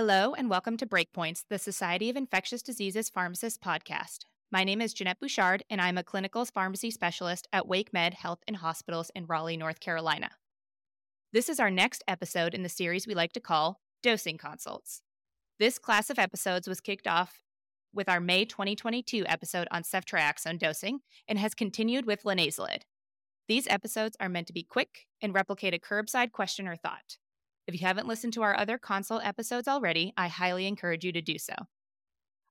Hello, and welcome to Breakpoints, the Society of Infectious Diseases Pharmacists podcast. My name is Jeannette Bouchard, and I'm a clinical pharmacy specialist at WakeMed Health and Hospitals in Raleigh, North Carolina. This is our next episode in the series we like to call Dosing Consults. This class of episodes was kicked off with our May 2022 episode on ceftriaxone dosing and has continued with linezolid. These episodes are meant to be quick and replicate a curbside question or thought. If you haven't listened to our other consult episodes already, I highly encourage you to do so.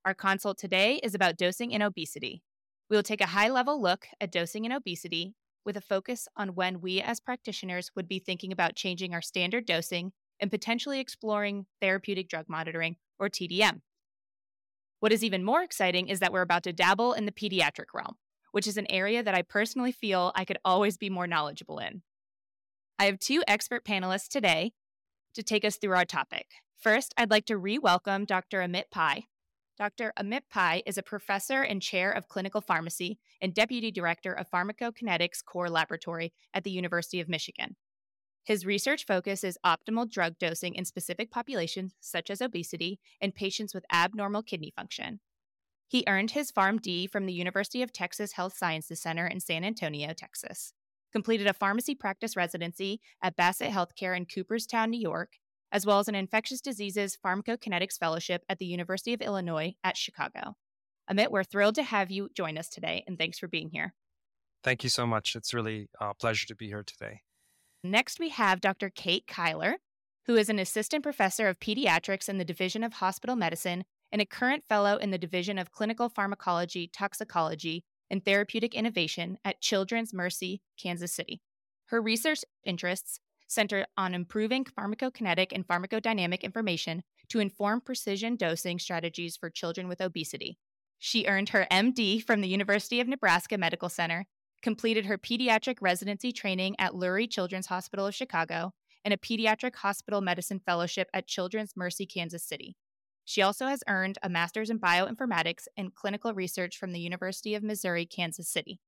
Our consult today is about dosing in obesity. We will take a high level look at dosing in obesity with a focus on when we as practitioners would be thinking about changing our standard dosing and potentially exploring therapeutic drug monitoring or TDM. What is even more exciting is that we're about to dabble in the pediatric realm, which is an area that I personally feel I could always be more knowledgeable in. I have two expert panelists today to take us through our topic. First, I'd like to re welcome Dr. Amit Pai. Dr. Amit Pai is a professor and chair of clinical pharmacy and deputy director of pharmacokinetics core laboratory at the University of Michigan. His research focus is optimal drug dosing in specific populations, such as obesity, and patients with abnormal kidney function. He earned his PharmD from the University of Texas Health Sciences Center in San Antonio, Texas completed a pharmacy practice residency at Bassett Healthcare in Cooperstown, New York, as well as an infectious diseases pharmacokinetics fellowship at the University of Illinois at Chicago. Amit, we're thrilled to have you join us today, and thanks for being here. Thank you so much. It's really a pleasure to be here today. Next, we have Dr. Kate Kyler, who is an assistant professor of pediatrics in the Division of Hospital Medicine and a current fellow in the Division of Clinical Pharmacology, Toxicology, and therapeutic innovation at Children's Mercy, Kansas City. Her research interests center on improving pharmacokinetic and pharmacodynamic information to inform precision dosing strategies for children with obesity. She earned her MD from the University of Nebraska Medical Center, completed her pediatric residency training at Lurie Children's Hospital of Chicago, and a pediatric hospital medicine fellowship at Children's Mercy Kansas City. She also has earned a master's in bioinformatics and clinical research from the University of Missouri, Kansas City.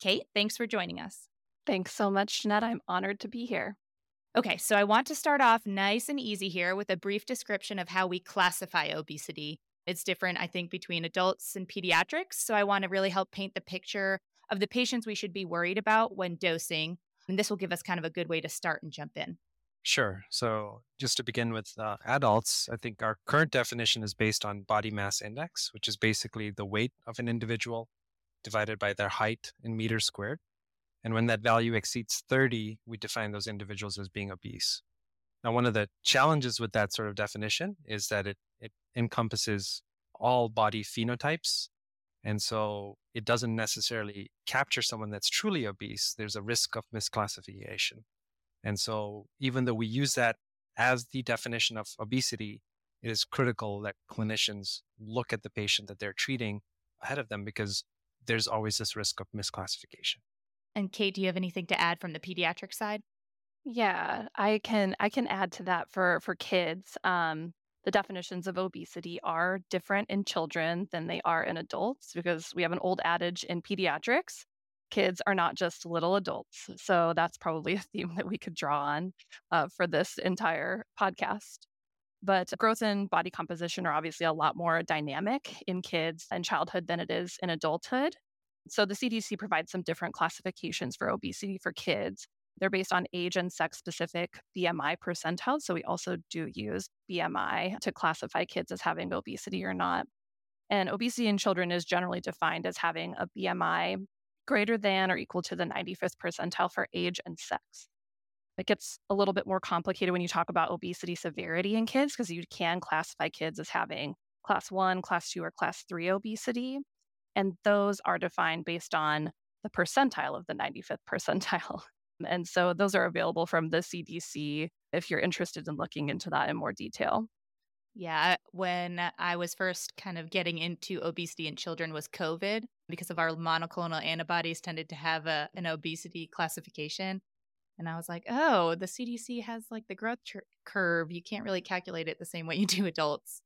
Kate, thanks for joining us. Thanks so much, Jeannette. I'm honored to be here. Okay, so I want to start off nice and easy here with a brief description of how we classify obesity. It's different, I think, between adults and pediatrics. So I want to really help paint the picture of the patients we should be worried about when dosing. And this will give us kind of a good way to start and jump in. Sure. So, just to begin with uh, adults, I think our current definition is based on body mass index, which is basically the weight of an individual divided by their height in meters squared. And when that value exceeds 30, we define those individuals as being obese. Now, one of the challenges with that sort of definition is that it, it encompasses all body phenotypes. And so it doesn't necessarily capture someone that's truly obese. There's a risk of misclassification. And so, even though we use that as the definition of obesity, it is critical that clinicians look at the patient that they're treating ahead of them because there's always this risk of misclassification. And Kate, do you have anything to add from the pediatric side? Yeah, I can I can add to that for for kids. Um, the definitions of obesity are different in children than they are in adults because we have an old adage in pediatrics kids are not just little adults. So that's probably a theme that we could draw on uh, for this entire podcast. But growth and body composition are obviously a lot more dynamic in kids and childhood than it is in adulthood. So the CDC provides some different classifications for obesity for kids. They're based on age and sex specific BMI percentiles. So we also do use BMI to classify kids as having obesity or not. And obesity in children is generally defined as having a BMI greater than or equal to the 95th percentile for age and sex. It gets a little bit more complicated when you talk about obesity severity in kids because you can classify kids as having class one, class two, or class three obesity. And those are defined based on the percentile of the 95th percentile. And so those are available from the CDC if you're interested in looking into that in more detail. Yeah, when I was first kind of getting into obesity in children was COVID because of our monoclonal antibodies tended to have a, an obesity classification. And I was like, oh, the CDC has like the growth tr- curve. You can't really calculate it the same way you do adults.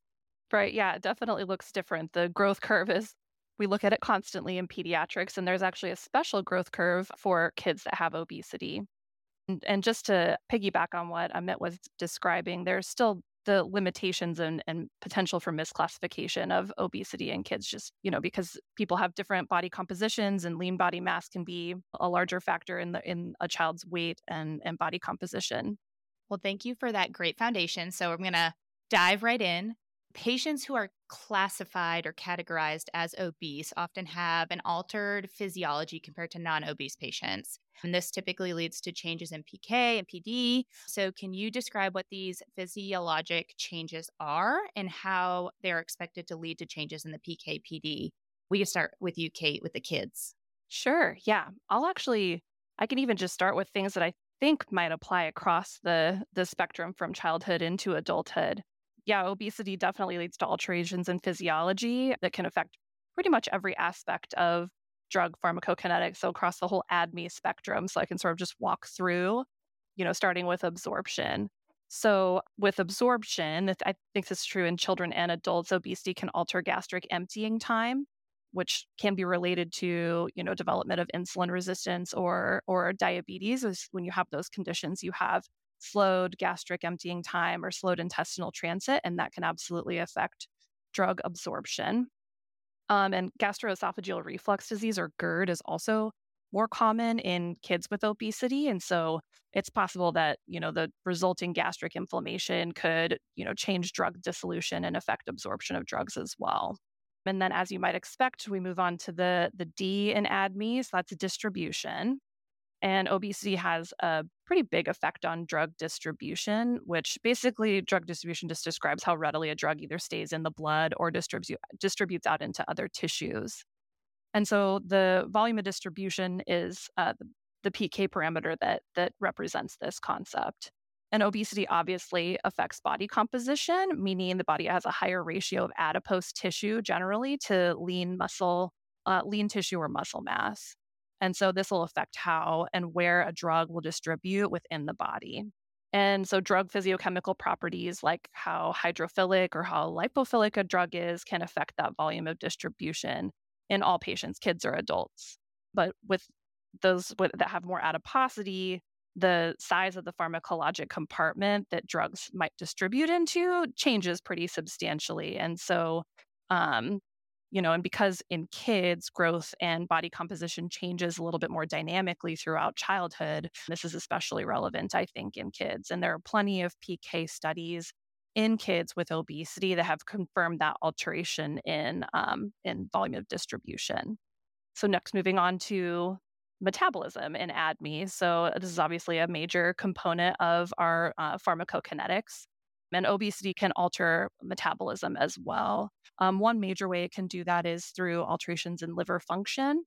Right. Yeah, it definitely looks different. The growth curve is, we look at it constantly in pediatrics, and there's actually a special growth curve for kids that have obesity. And, and just to piggyback on what Amit was describing, there's still the limitations and, and potential for misclassification of obesity in kids just you know because people have different body compositions and lean body mass can be a larger factor in the in a child's weight and and body composition. Well thank you for that great foundation. So i'm going to dive right in Patients who are classified or categorized as obese often have an altered physiology compared to non obese patients. And this typically leads to changes in PK and PD. So, can you describe what these physiologic changes are and how they're expected to lead to changes in the PK PD? We can start with you, Kate, with the kids. Sure. Yeah. I'll actually, I can even just start with things that I think might apply across the the spectrum from childhood into adulthood yeah, obesity definitely leads to alterations in physiology that can affect pretty much every aspect of drug pharmacokinetics. So across the whole ADME spectrum. So I can sort of just walk through, you know, starting with absorption. So with absorption, I think this is true in children and adults, obesity can alter gastric emptying time, which can be related to, you know, development of insulin resistance or or diabetes. When you have those conditions, you have slowed gastric emptying time or slowed intestinal transit, and that can absolutely affect drug absorption. Um, and gastroesophageal reflux disease or GERD is also more common in kids with obesity. And so it's possible that, you know, the resulting gastric inflammation could, you know, change drug dissolution and affect absorption of drugs as well. And then as you might expect, we move on to the the D in ADME, so that's distribution. And obesity has a pretty big effect on drug distribution, which basically drug distribution just describes how readily a drug either stays in the blood or distributes distributes out into other tissues. And so the volume of distribution is uh, the PK parameter that that represents this concept. And obesity obviously affects body composition, meaning the body has a higher ratio of adipose tissue generally to lean muscle, uh, lean tissue or muscle mass. And so this will affect how and where a drug will distribute within the body. And so, drug physiochemical properties like how hydrophilic or how lipophilic a drug is can affect that volume of distribution in all patients, kids or adults. But with those that have more adiposity, the size of the pharmacologic compartment that drugs might distribute into changes pretty substantially. And so, um, you know, and because in kids, growth and body composition changes a little bit more dynamically throughout childhood, this is especially relevant, I think, in kids. And there are plenty of PK studies in kids with obesity that have confirmed that alteration in um, in volume of distribution. So next, moving on to metabolism in ADME. So this is obviously a major component of our uh, pharmacokinetics. And obesity can alter metabolism as well. Um, one major way it can do that is through alterations in liver function.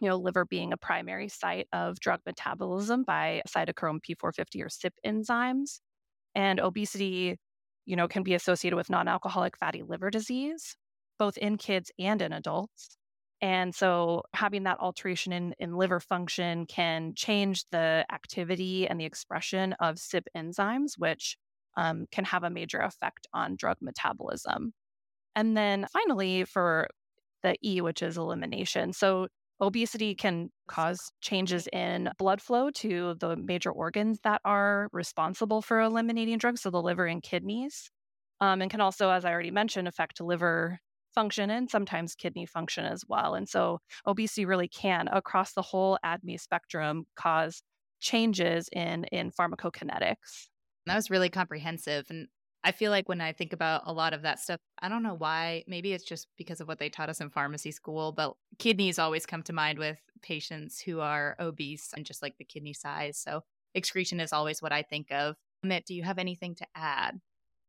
You know, liver being a primary site of drug metabolism by cytochrome P450 or CYP enzymes. And obesity, you know, can be associated with non alcoholic fatty liver disease, both in kids and in adults. And so having that alteration in, in liver function can change the activity and the expression of CYP enzymes, which um, can have a major effect on drug metabolism. And then finally, for the E, which is elimination. So obesity can cause changes in blood flow to the major organs that are responsible for eliminating drugs, so the liver and kidneys, um, and can also, as I already mentioned, affect liver function and sometimes kidney function as well. And so obesity really can, across the whole ADME spectrum, cause changes in in pharmacokinetics. That was really comprehensive. And I feel like when I think about a lot of that stuff, I don't know why. Maybe it's just because of what they taught us in pharmacy school, but kidneys always come to mind with patients who are obese and just like the kidney size. So excretion is always what I think of. Amit, do you have anything to add?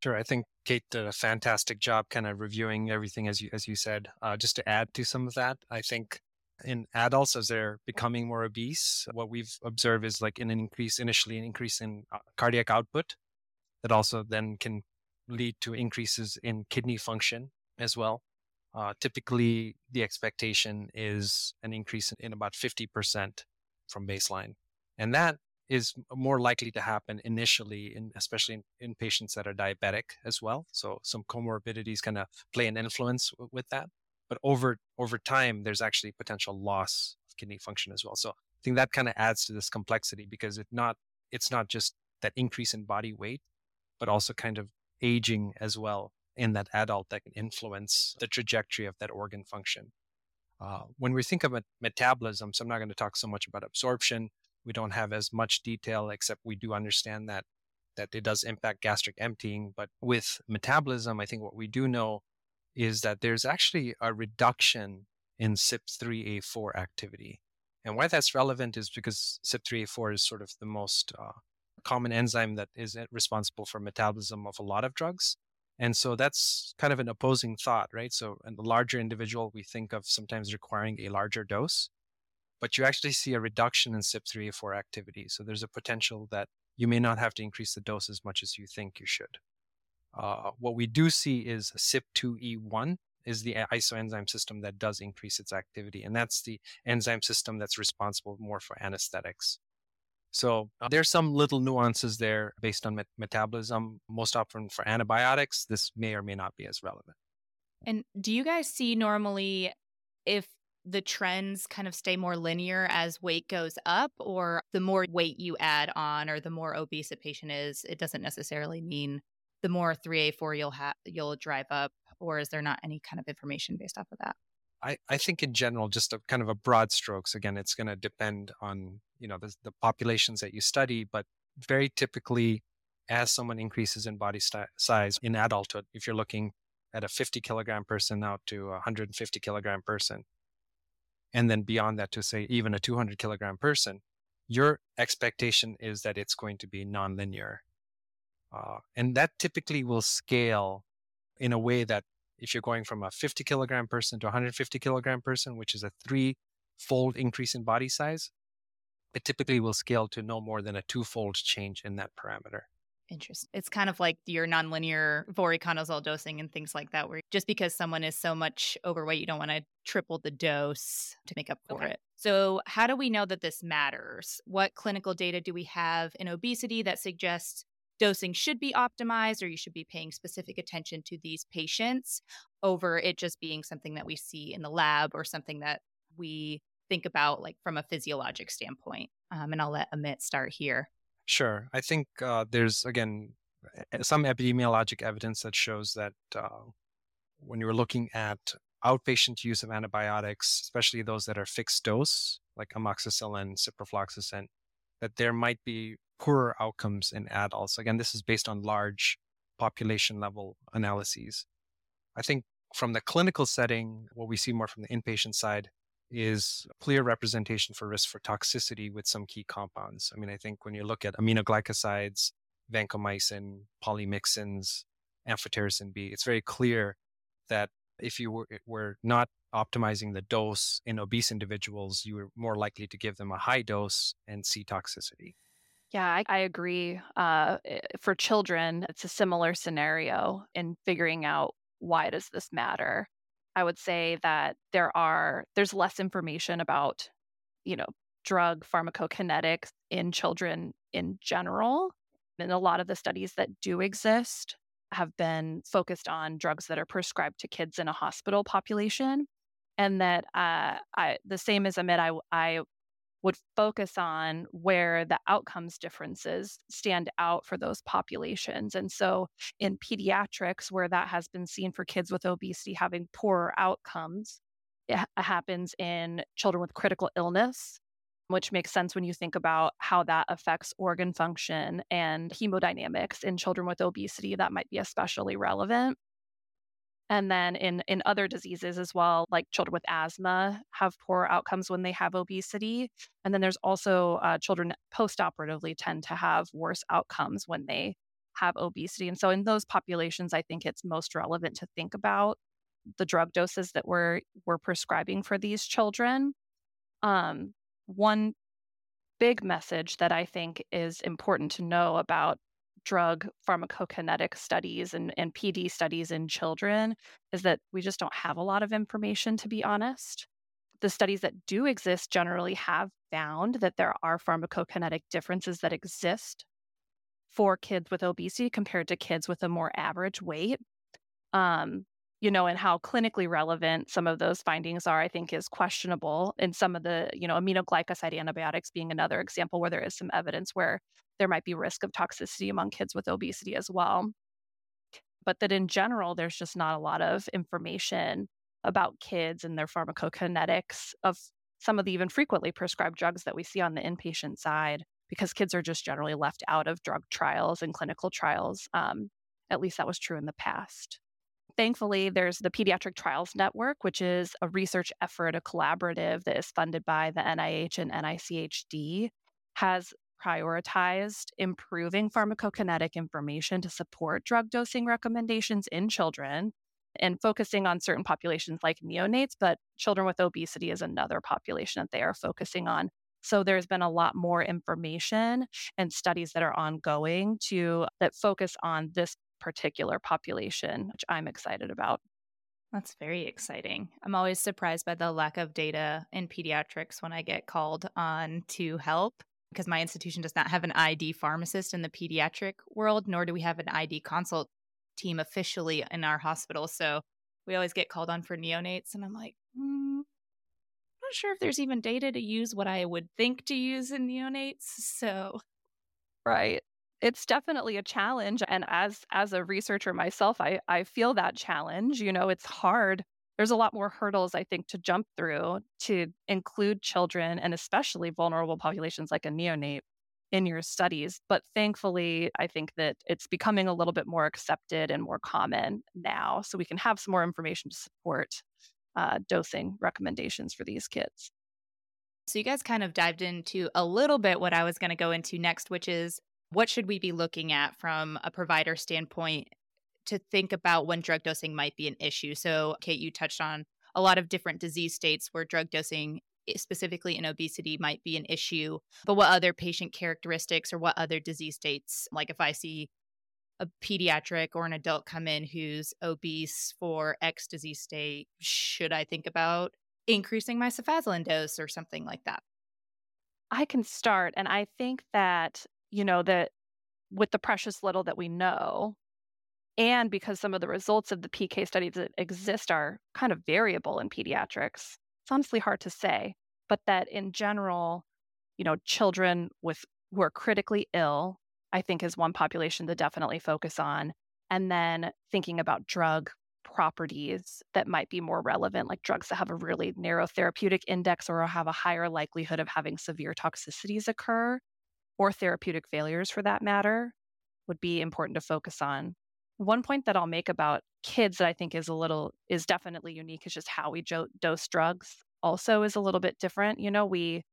Sure. I think Kate did a fantastic job kind of reviewing everything as you as you said. Uh, just to add to some of that, I think in adults as they're becoming more obese, what we've observed is like an increase initially an increase in uh, cardiac output that also then can lead to increases in kidney function as well. Uh, typically, the expectation is an increase in about 50% from baseline. And that is more likely to happen initially, in, especially in, in patients that are diabetic as well. So some comorbidities kind of play an influence w- with that but over over time there's actually potential loss of kidney function as well so i think that kind of adds to this complexity because it's not it's not just that increase in body weight but also kind of aging as well in that adult that can influence the trajectory of that organ function. Uh, when we think about metabolism, so I'm not going to talk so much about absorption. We don't have as much detail, except we do understand that that it does impact gastric emptying. But with metabolism, I think what we do know is that there's actually a reduction in CYP3A4 activity. And why that's relevant is because CYP3A4 is sort of the most uh, common enzyme that is responsible for metabolism of a lot of drugs. And so that's kind of an opposing thought, right? So, in the larger individual, we think of sometimes requiring a larger dose, but you actually see a reduction in CYP3A4 activity. So, there's a potential that you may not have to increase the dose as much as you think you should. Uh, what we do see is CYP2E1 is the isoenzyme system that does increase its activity, and that's the enzyme system that's responsible more for anesthetics. So uh, there's some little nuances there based on met- metabolism. Most often for antibiotics, this may or may not be as relevant. And do you guys see normally if the trends kind of stay more linear as weight goes up, or the more weight you add on, or the more obese a patient is, it doesn't necessarily mean the more 3A4 you'll have you'll drive up, or is there not any kind of information based off of that? I, I think in general, just a kind of a broad strokes. Again, it's going to depend on you know the, the populations that you study, but very typically, as someone increases in body st- size in adulthood, if you're looking at a 50 kilogram person out to a 150 kilogram person, and then beyond that to say even a 200 kilogram person, your expectation is that it's going to be nonlinear, uh, and that typically will scale in a way that if you're going from a 50 kilogram person to 150 kilogram person, which is a three fold increase in body size, it typically will scale to no more than a two-fold change in that parameter. Interesting. It's kind of like your nonlinear voriconazole dosing and things like that, where just because someone is so much overweight, you don't want to triple the dose to make up for okay. it. So, how do we know that this matters? What clinical data do we have in obesity that suggests dosing should be optimized or you should be paying specific attention to these patients over it just being something that we see in the lab or something that we think about like from a physiologic standpoint? Um, and I'll let Amit start here. Sure. I think uh, there's, again, some epidemiologic evidence that shows that uh, when you're looking at outpatient use of antibiotics, especially those that are fixed dose, like amoxicillin, ciprofloxacin, that there might be poorer outcomes in adults. Again, this is based on large population level analyses. I think from the clinical setting, what we see more from the inpatient side is clear representation for risk for toxicity with some key compounds. I mean, I think when you look at aminoglycosides, vancomycin, polymyxins, amphotericin B, it's very clear that if you were, were not optimizing the dose in obese individuals, you were more likely to give them a high dose and see toxicity. Yeah, I, I agree. Uh, eh, for children, it's a similar scenario in figuring out why does this matter. I would say that there are there's less information about, you know, drug pharmacokinetics in children in general. And a lot of the studies that do exist have been focused on drugs that are prescribed to kids in a hospital population. And that uh, I, the same as Amit, I, I would focus on where the outcomes differences stand out for those populations. And so in pediatrics, where that has been seen for kids with obesity having poorer outcomes, it happens in children with critical illness, which makes sense when you think about how that affects organ function and hemodynamics in children with obesity. That might be especially relevant. And then in, in other diseases as well, like children with asthma have poor outcomes when they have obesity. And then there's also uh, children postoperatively tend to have worse outcomes when they have obesity. And so in those populations, I think it's most relevant to think about the drug doses that we're, we're prescribing for these children. Um, one big message that I think is important to know about drug pharmacokinetic studies and, and PD studies in children is that we just don't have a lot of information, to be honest. The studies that do exist generally have found that there are pharmacokinetic differences that exist for kids with obesity compared to kids with a more average weight. Um, you know, and how clinically relevant some of those findings are, I think is questionable. And some of the, you know, aminoglycoside antibiotics being another example where there is some evidence where there might be risk of toxicity among kids with obesity as well. but that in general, there's just not a lot of information about kids and their pharmacokinetics of some of the even frequently prescribed drugs that we see on the inpatient side because kids are just generally left out of drug trials and clinical trials. Um, at least that was true in the past. Thankfully, there's the Pediatric Trials Network, which is a research effort, a collaborative that is funded by the NIH and NICHD, has prioritized improving pharmacokinetic information to support drug dosing recommendations in children and focusing on certain populations like neonates, but children with obesity is another population that they are focusing on. So there's been a lot more information and studies that are ongoing to that focus on this particular population, which I'm excited about. That's very exciting. I'm always surprised by the lack of data in pediatrics when I get called on to help because my institution does not have an ID pharmacist in the pediatric world, nor do we have an ID consult team officially in our hospital. So we always get called on for neonates, and I'm like, mm, I'm not sure if there's even data to use what I would think to use in neonates. So, right. It's definitely a challenge and as as a researcher myself I I feel that challenge you know it's hard there's a lot more hurdles I think to jump through to include children and especially vulnerable populations like a neonate in your studies. But thankfully, I think that it's becoming a little bit more accepted and more common now. So we can have some more information to support uh, dosing recommendations for these kids. So you guys kind of dived into a little bit what I was going to go into next, which is what should we be looking at from a provider standpoint to think about when drug dosing might be an issue. So, Kate, you touched on a lot of different disease states where drug dosing eh, specifically in obesity might be an issue but what other patient characteristics or what other disease states like if i see a pediatric or an adult come in who's obese for x disease state should i think about increasing my cefazolin dose or something like that i can start and i think that you know that with the precious little that we know and because some of the results of the PK studies that exist are kind of variable in pediatrics, it's honestly hard to say. But that in general, you know, children with who are critically ill, I think is one population to definitely focus on. And then thinking about drug properties that might be more relevant, like drugs that have a really narrow therapeutic index or have a higher likelihood of having severe toxicities occur, or therapeutic failures for that matter, would be important to focus on. One point that I'll make about kids that I think is a little is definitely unique is just how we jo- dose drugs. Also, is a little bit different. You know, we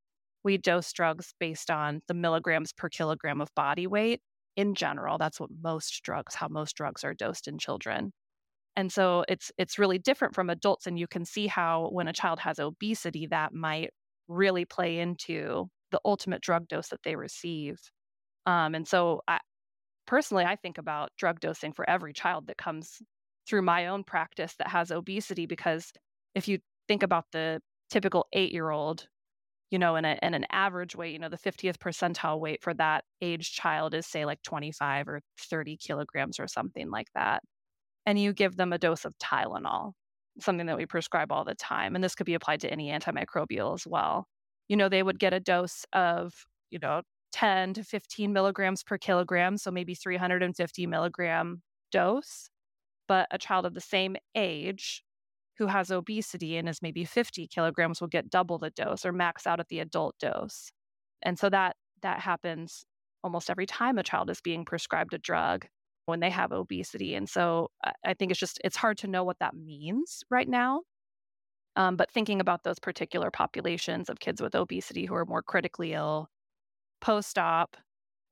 we dose drugs based on the milligrams per kilogram of body weight in general. That's what most drugs, how most drugs are dosed in children. And so it's it's really different from adults, and you can see how when a child has obesity, that might really play into the ultimate drug dose that they receive. Um, and so I, personally, I think about drug dosing for every child that comes through my own practice that has obesity because if you think about the typical eight year old, you know, and, and an average weight, you know, the 50th percentile weight for that age child is, say, like 25 or 30 kilograms or something like that. And you give them a dose of Tylenol, something that we prescribe all the time. And this could be applied to any antimicrobial as well. You know, they would get a dose of, you know, 10 to 15 milligrams per kilogram, so maybe 350 milligram dose. But a child of the same age who has obesity and is maybe 50 kilograms will get double the dose or max out at the adult dose. And so that that happens almost every time a child is being prescribed a drug when they have obesity. And so I think it's just it's hard to know what that means right now. Um, but thinking about those particular populations of kids with obesity who are more critically ill post op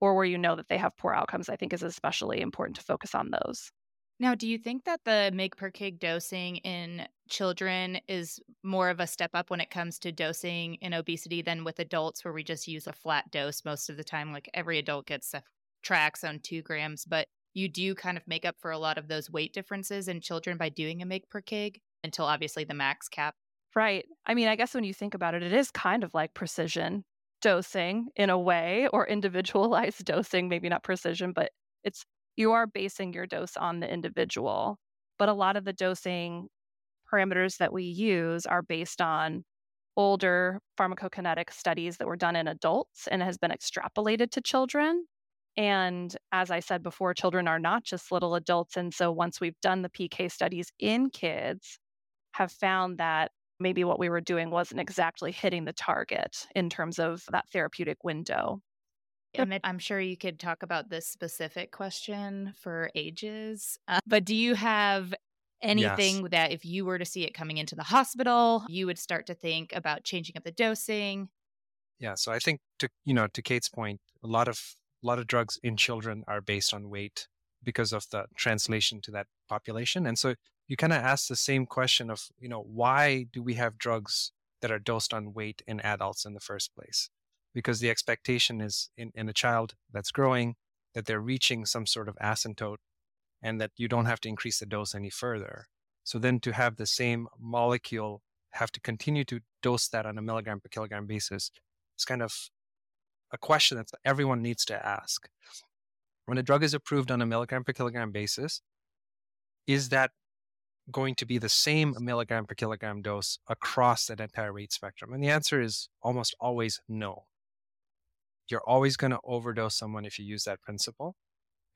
or where you know that they have poor outcomes, I think is especially important to focus on those. Now, do you think that the mg per kg dosing in children is more of a step up when it comes to dosing in obesity than with adults, where we just use a flat dose most of the time? Like every adult gets ceftriaxone two grams, but you do kind of make up for a lot of those weight differences in children by doing a mg per kg until obviously the max cap. Right. I mean, I guess when you think about it, it is kind of like precision dosing in a way or individualized dosing, maybe not precision, but it's you are basing your dose on the individual. But a lot of the dosing parameters that we use are based on older pharmacokinetic studies that were done in adults and has been extrapolated to children. And as I said before, children are not just little adults. And so once we've done the PK studies in kids, have found that maybe what we were doing wasn't exactly hitting the target in terms of that therapeutic window. I'm sure you could talk about this specific question for ages, uh, but do you have anything yes. that if you were to see it coming into the hospital, you would start to think about changing up the dosing? Yeah, so I think to you know to Kate's point, a lot of a lot of drugs in children are based on weight because of the translation to that population, and so you kind of ask the same question of you know why do we have drugs that are dosed on weight in adults in the first place? because the expectation is in, in a child that's growing that they're reaching some sort of asymptote and that you don't have to increase the dose any further. So then to have the same molecule have to continue to dose that on a milligram per kilogram basis is kind of a question that everyone needs to ask. When a drug is approved on a milligram per kilogram basis, is that going to be the same milligram per kilogram dose across that entire weight spectrum? And the answer is almost always no you're always going to overdose someone if you use that principle.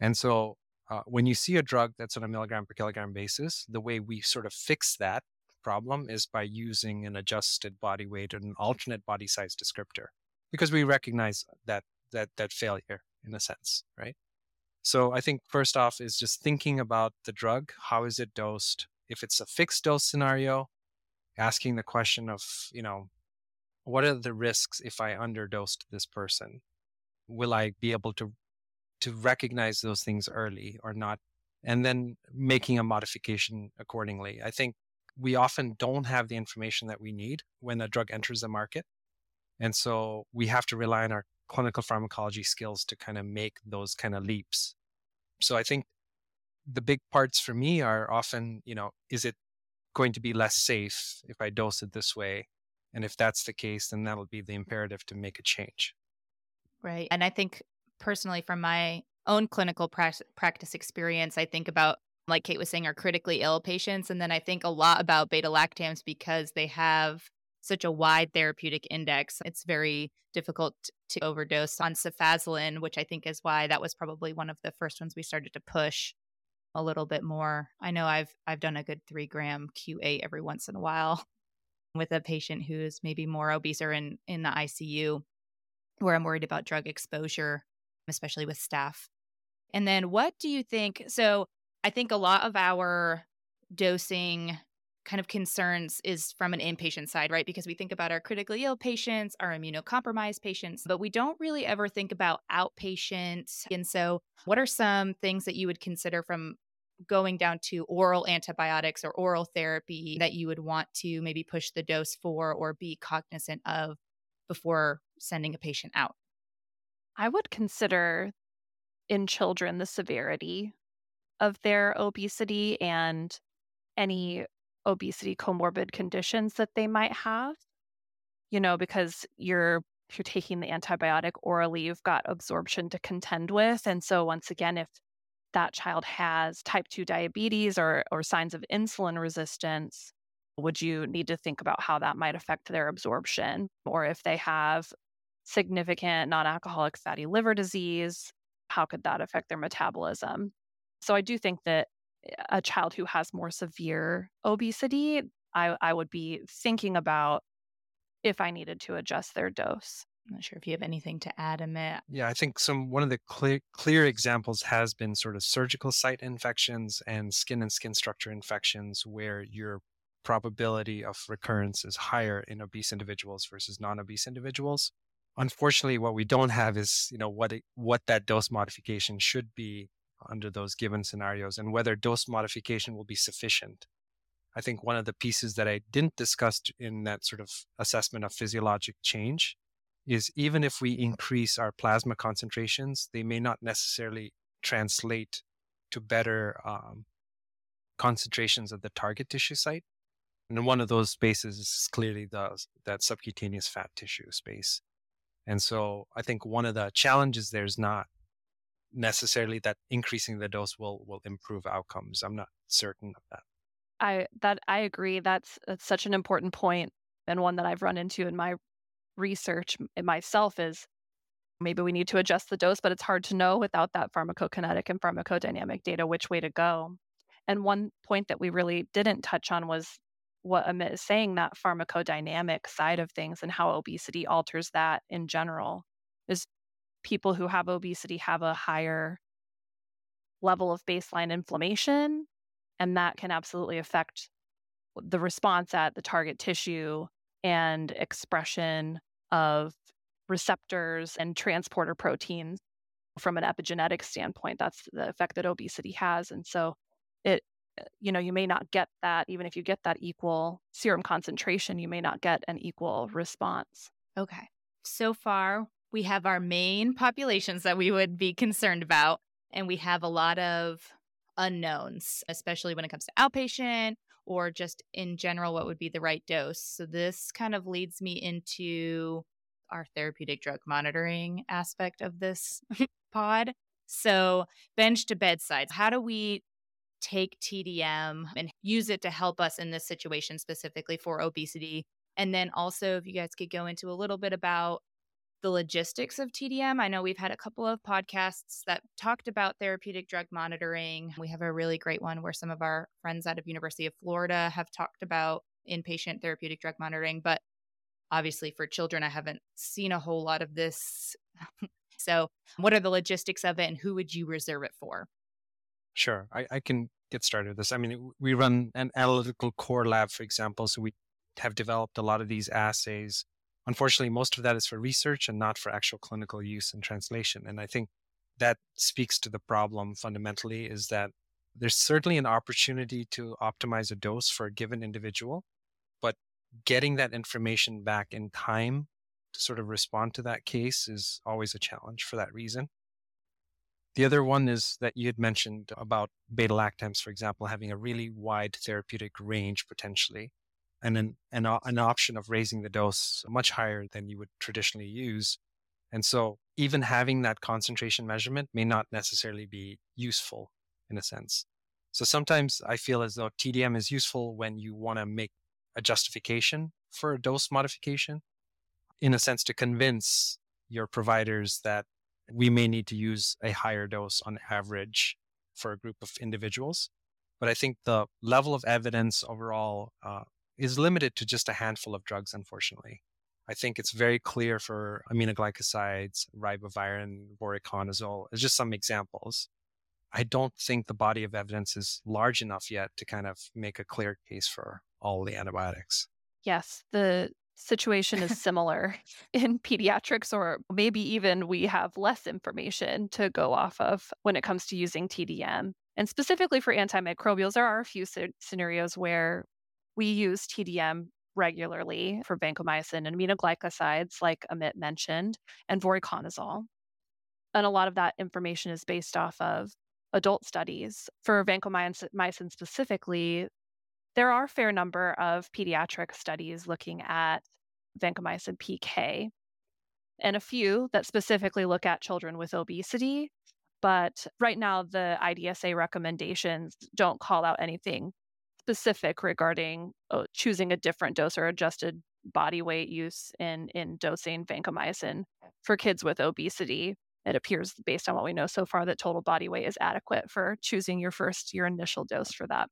And so uh, when you see a drug that's on a milligram per kilogram basis, the way we sort of fix that problem is by using an adjusted body weight and an alternate body size descriptor, because we recognize that that that failure in a sense, right? So I think first off is just thinking about the drug. How is it dosed? If it's a fixed dose scenario, asking the question of, you know, what are the risks if I underdosed this person? Will I be able to to recognize those things early or not? And then making a modification accordingly. I think we often don't have the information that we need when a drug enters the market. And so we have to rely on our clinical pharmacology skills to kind of make those kind of leaps. So I think the big parts for me are often, you know, is it going to be less safe if I dose it this way? And if that's the case, then that'll be the imperative to make a change. Right. And I think personally, from my own clinical practice experience, I think about, like Kate was saying, our critically ill patients. And then I think a lot about beta lactams because they have such a wide therapeutic index. It's very difficult to overdose on cefazolin, which I think is why that was probably one of the first ones we started to push a little bit more. I know I've I've done a good three gram Q8 every once in a while with a patient who's maybe more obese or in, in the ICU where I'm worried about drug exposure, especially with staph. And then what do you think? So I think a lot of our dosing kind of concerns is from an inpatient side, right? Because we think about our critically ill patients, our immunocompromised patients, but we don't really ever think about outpatients. And so, what are some things that you would consider from going down to oral antibiotics or oral therapy that you would want to maybe push the dose for or be cognizant of before sending a patient out? I would consider in children the severity of their obesity and any obesity comorbid conditions that they might have. You know, because you're if you're taking the antibiotic orally, you've got absorption to contend with. And so once again, if that child has type 2 diabetes or, or signs of insulin resistance, would you need to think about how that might affect their absorption? Or if they have significant non alcoholic fatty liver disease, how could that affect their metabolism? So I do think that a child who has more severe obesity, I, I would be thinking about if I needed to adjust their dose. I'm not sure if you have anything to add, Amit. Yeah, I think some one of the clear clear examples has been sort of surgical site infections and skin and skin structure infections, where your probability of recurrence is higher in obese individuals versus non-obese individuals. Unfortunately, what we don't have is you know what it, what that dose modification should be under those given scenarios, and whether dose modification will be sufficient. I think one of the pieces that I didn't discuss in that sort of assessment of physiologic change is even if we increase our plasma concentrations, they may not necessarily translate to better um, concentrations of the target tissue site. And one of those spaces is clearly the, that subcutaneous fat tissue space. And so I think one of the challenges there is not necessarily that increasing the dose will will improve outcomes. I'm not certain of that. I that I agree. That's, that's such an important point and one that I've run into in my research myself is maybe we need to adjust the dose, but it's hard to know without that pharmacokinetic and pharmacodynamic data which way to go. And one point that we really didn't touch on was what Amit is saying that pharmacodynamic side of things and how obesity alters that in general is people who have obesity have a higher level of baseline inflammation and that can absolutely affect the response at the target tissue and expression of receptors and transporter proteins from an epigenetic standpoint. That's the effect that obesity has. And so it, uh, you know, you may not get that, even if you get that equal serum concentration, you may not get an equal response. Okay. So far, we have our main populations that we would be concerned about, and we have a lot of unknowns, especially when it comes to outpatient or just in general, what would be the right dose. So, this kind of leads me into our therapeutic drug monitoring aspect of this pod. So, bench to bedside, how do we take TDM and use it to help us in this situation specifically for obesity? And then also, if you guys could go into a little bit about the logistics of TDM. I know we've had a couple of podcasts that talked about therapeutic drug monitoring. We have a really great one where some of our friends out of University of Florida have talked about inpatient therapeutic drug monitoring, but obviously for children I haven't seen a whole lot of this. so, what are the logistics of it and who would you reserve it for? Sure. I, I can get started with this. I mean, we run an analytical core lab, for example, so we have developed a lot of these assays unfortunately, most of that is for research and not for actual clinical use and translation. And I think that speaks to the problem fundamentally is that there's certainly an opportunity to optimize a dose for a given individual, but getting that information back in time to sort of respond to that case is always a challenge for that reason. The other one is that you had mentioned about beta lactams, for example, having a really wide therapeutic range potentially and an, an, an option of raising the dose much higher than you would traditionally use. And so even having that concentration measurement may not necessarily be useful in a sense. So sometimes I feel as though TDM is useful when you want to make a justification for a dose modification, in a sense, to convince your providers that we may need to use a higher dose on average for a group of individuals. But I think the level of evidence overall uh, is limited to just a handful of drugs, unfortunately. I think it's very clear for aminoglycosides, ribavirin, voriconazole, just some examples. I don't think the body of evidence is large enough yet to kind of make a clear case for all the antibiotics. Yes, the situation is similar in pediatrics, or maybe even we have less information to go off of when it comes to using TDM. And specifically for antimicrobials, there are a few scenarios where we use TDM regularly for vancomycin and aminoglycosides, like Amit mentioned, and voriconazole. And a lot of that information is based off of adult studies. For vancomycin specifically, there are a fair number of pediatric studies looking at vancomycin PK and a few that specifically look at children with obesity. But right now, the IDSA recommendations don't call out anything specific regarding uh, choosing a different dose or adjusted body weight use in in dosing vancomycin for kids with obesity. It appears, based on what we know so far, that total body weight is adequate for choosing your first your initial dose for that.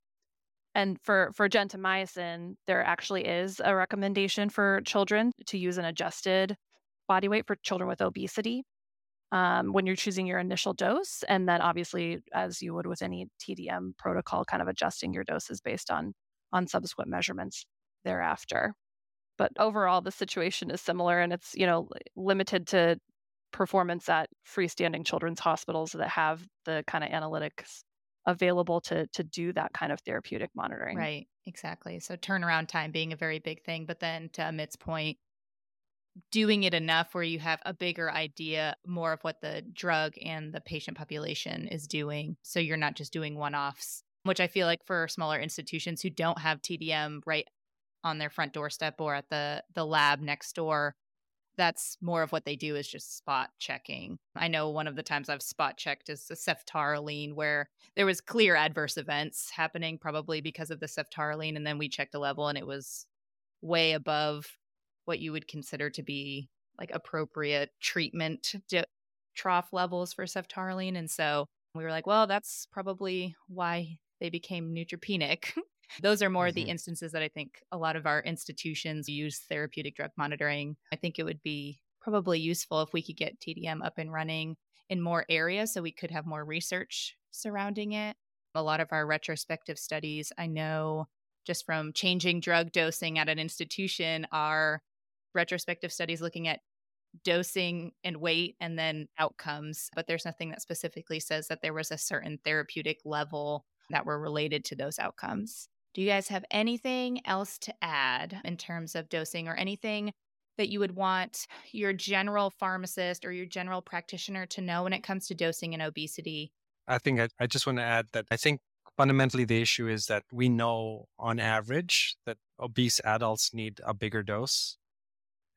And for for gentamicin, there actually is a recommendation for children to use an adjusted body weight for children with obesity um, when you're choosing your initial dose. And then obviously, as you would with any TDM protocol, kind of adjusting your doses based on on subsequent measurements thereafter. But overall, the situation is similar and it's, you know, limited to performance at freestanding children's hospitals that have the kind of analytics available to to do that kind of therapeutic monitoring. Right, exactly. So turnaround time being a very big thing, but then to Amit's point, doing it enough where you have a bigger idea more of what the drug and the patient population is doing so you're not just doing one-offs which i feel like for smaller institutions who don't have tdm right on their front doorstep or at the the lab next door that's more of what they do is just spot checking. I know one of the times I've spot checked is the ceftaroline, where there was clear adverse events happening, probably because of the ceftaroline, and then we checked a level and it was way above what you would consider to be like appropriate treatment trough levels for ceftaroline. And so we were like, well, that's probably why they became neutropenic. Those are more mm-hmm. the instances that I think a lot of our institutions use therapeutic drug monitoring. I think it would be probably useful if we could get TDM up and running in more areas so we could have more research surrounding it. A lot of our retrospective studies, I know just from changing drug dosing at an institution, are retrospective studies looking at dosing and weight and then outcomes, but there's nothing that specifically says that there was a certain therapeutic level that were related to those outcomes. Do you guys have anything else to add in terms of dosing or anything that you would want your general pharmacist or your general practitioner to know when it comes to dosing and obesity? I think I, I just want to add that I think fundamentally the issue is that we know on average that obese adults need a bigger dose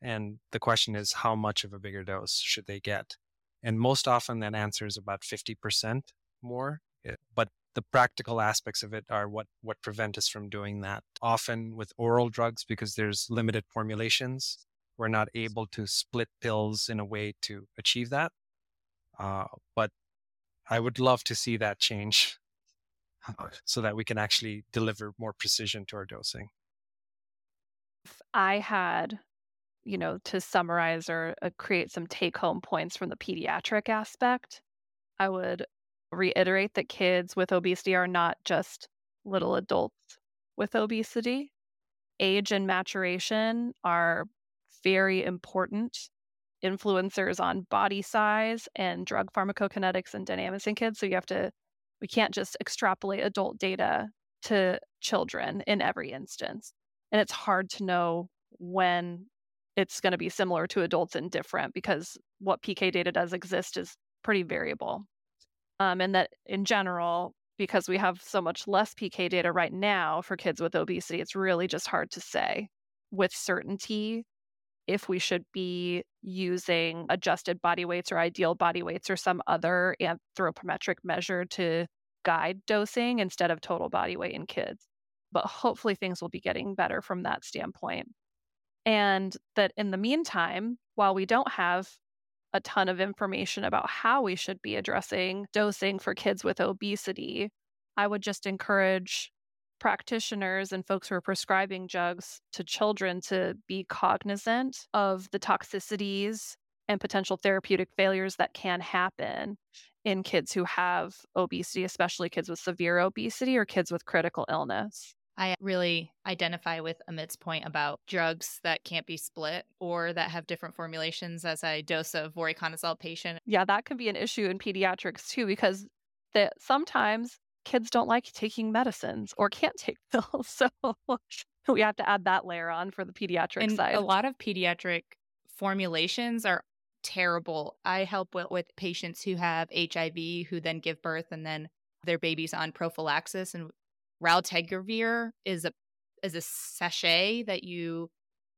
and the question is, how much of a bigger dose should they get? And most often that answer is about 50% more. Eh, but the practical aspects of it are what, what prevent us from doing that. Often with oral drugs, because there's limited formulations, we're not able to split pills in a way to achieve that. Uh, but I would love to see that change so that we can actually deliver more precision to our dosing. I had you know, to summarize or uh, create some take home points from the pediatric aspect, I would reiterate that kids with obesity are not just little adults with obesity. Age and maturation are very important influencers on body size and drug pharmacokinetics and dynamics in kids. So you have to, we can't just extrapolate adult data to children in every instance. And it's hard to know when it's going to be similar to adults and different because what PK data does exist is pretty variable. Um, and that in general, because we have so much less PK data right now for kids with obesity, it's really just hard to say with certainty if we should be using adjusted body weights or ideal body weights or some other anthropometric measure to guide dosing instead of total body weight in kids. But hopefully, things will be getting better from that standpoint. And that in the meantime, while we don't have a ton of information about how we should be addressing dosing for kids with obesity, I would just encourage practitioners and folks who are prescribing drugs to children to be cognizant of the toxicities and potential therapeutic failures that can happen in kids who have obesity, especially kids with severe obesity or kids with critical illness. I really identify with Amit's point about drugs that can't be split or that have different formulations as I dose a voriconazole patient. Yeah, that can be an issue in pediatrics too, because that sometimes kids don't like taking medicines or can't take pills. So we have to add that layer on for the pediatric and side. A lot of pediatric formulations are terrible. I help with, with patients who have HIV who then give birth and then their baby's on prophylaxis and Raltegravir is a is a sachet that you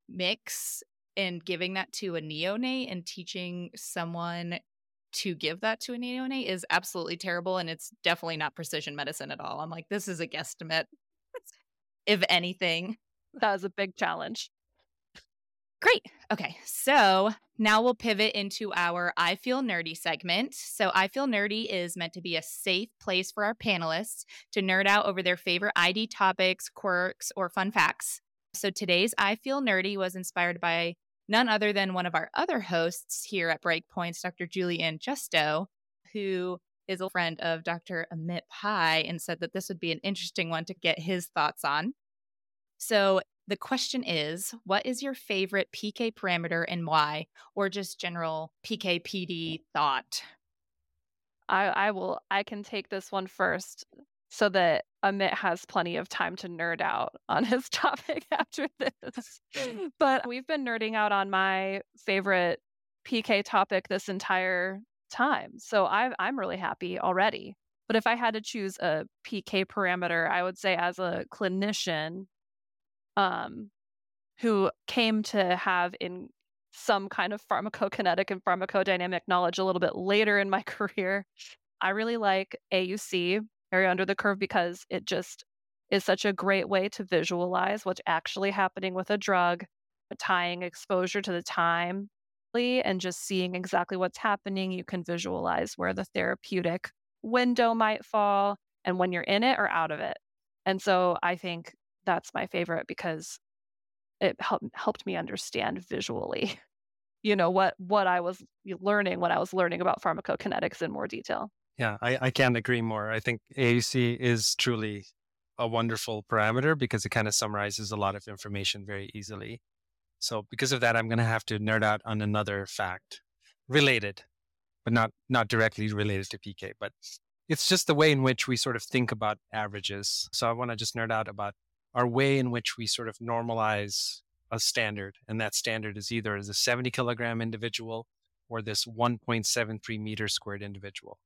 mix and giving that to a neonate and teaching someone to give that to a neonate is absolutely terrible and it's definitely not precision medicine at all. I'm like this is a guesstimate if anything. That was a big challenge. Great. Okay. So now we'll pivot into our I Feel Nerdy segment. So, I Feel Nerdy is meant to be a safe place for our panelists to nerd out over their favorite ID topics, quirks, or fun facts. So, today's I Feel Nerdy was inspired by none other than one of our other hosts here at Breakpoints, Dr. Julie Ann Justo, who is a friend of Dr. Amit Pai and said that this would be an interesting one to get his thoughts on. So, the question is what is your favorite PK parameter and why, or just general PK PD thought? I, I will, I can take this one first so that Amit has plenty of time to nerd out on his topic after this. but we've been nerding out on my favorite PK topic this entire time. So I, I'm really happy already. But if I had to choose a PK parameter, I would say as a clinician, um, who came to have in some kind of pharmacokinetic and pharmacodynamic knowledge a little bit later in my career. I really like AUC, area under the curve, because it just is such a great way to visualize what's actually happening with a drug, tying exposure to the time and just seeing exactly what's happening, you can visualize where the therapeutic window might fall and when you're in it or out of it. And so I think that's my favorite because it helped helped me understand visually, you know, what what I was learning when I was learning about pharmacokinetics in more detail. Yeah, I, I can't agree more. I think AUC is truly a wonderful parameter because it kind of summarizes a lot of information very easily. So because of that, I'm going to have to nerd out on another fact related, but not not directly related to PK. But it's just the way in which we sort of think about averages. So I want to just nerd out about our way in which we sort of normalize a standard, and that standard is either as a 70 kilogram individual or this 1.73 meter squared individual.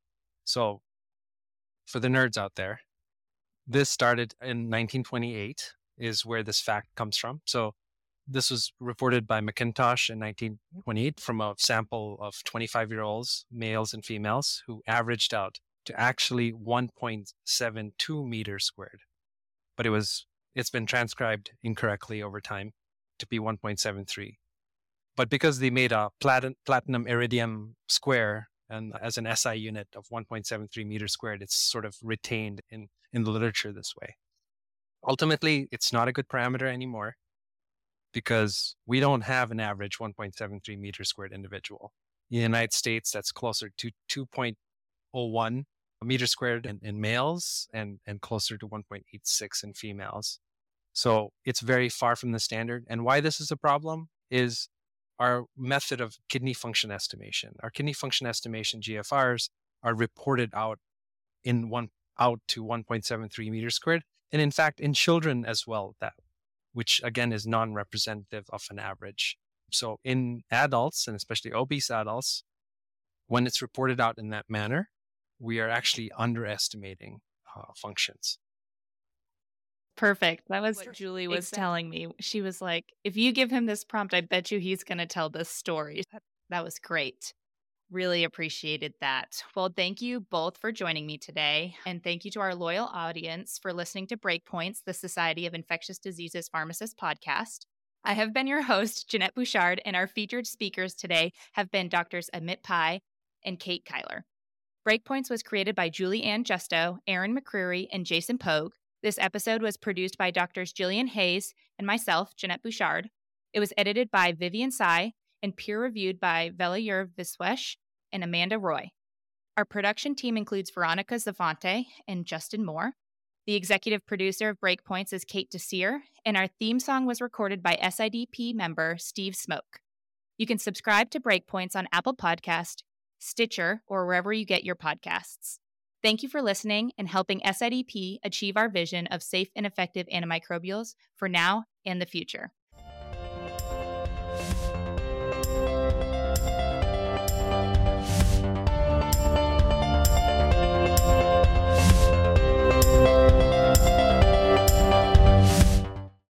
So for the nerds out there, this started in 1928 is where this fact comes from. So this was reported by McIntosh in 1928 from a sample of 25 year olds, males and females, who averaged out to actually 1.72 meters squared. But it was it's been transcribed incorrectly over time to be 1.73. But because they made a platin- platinum iridium square and as an SI unit of 1.73 meters squared, it's sort of retained in, in the literature this way. Ultimately, it's not a good parameter anymore because we don't have an average 1.73 meters squared individual. In the United States, that's closer to 2.01 meters squared in, in males and, and closer to 1.86 in females. So it's very far from the standard. And why this is a problem is our method of kidney function estimation. Our kidney function estimation GFRs are reported out in one out to 1.73 meters squared. And in fact, in children as well, that which again is non-representative of an average. So in adults and especially obese adults, when it's reported out in that manner, we are actually underestimating uh, functions. Perfect. That was what Julie was exactly. telling me. She was like, if you give him this prompt, I bet you he's going to tell this story. That was great. Really appreciated that. Well, thank you both for joining me today. And thank you to our loyal audience for listening to Breakpoints, the Society of Infectious Diseases Pharmacist podcast. I have been your host, Jeannette Bouchard, and our featured speakers today have been Doctors Amit Pai and Kate Kyler. Breakpoints was created by Julie Ann Justo, Erin McCreary, and Jason Pogue. This episode was produced by Doctors Jillian Hayes and myself, Jeannette Bouchard. It was edited by Vivian Sai and peer reviewed by Velliyur Viswesh and Amanda Roy. Our production team includes Veronica Zavante and Justin Moore. The executive producer of Breakpoints is Kate Desir, and our theme song was recorded by SIDP member Steve Smoke. You can subscribe to Breakpoints on Apple Podcast, Stitcher, or wherever you get your podcasts. Thank you for listening and helping SIDP achieve our vision of safe and effective antimicrobials for now and the future.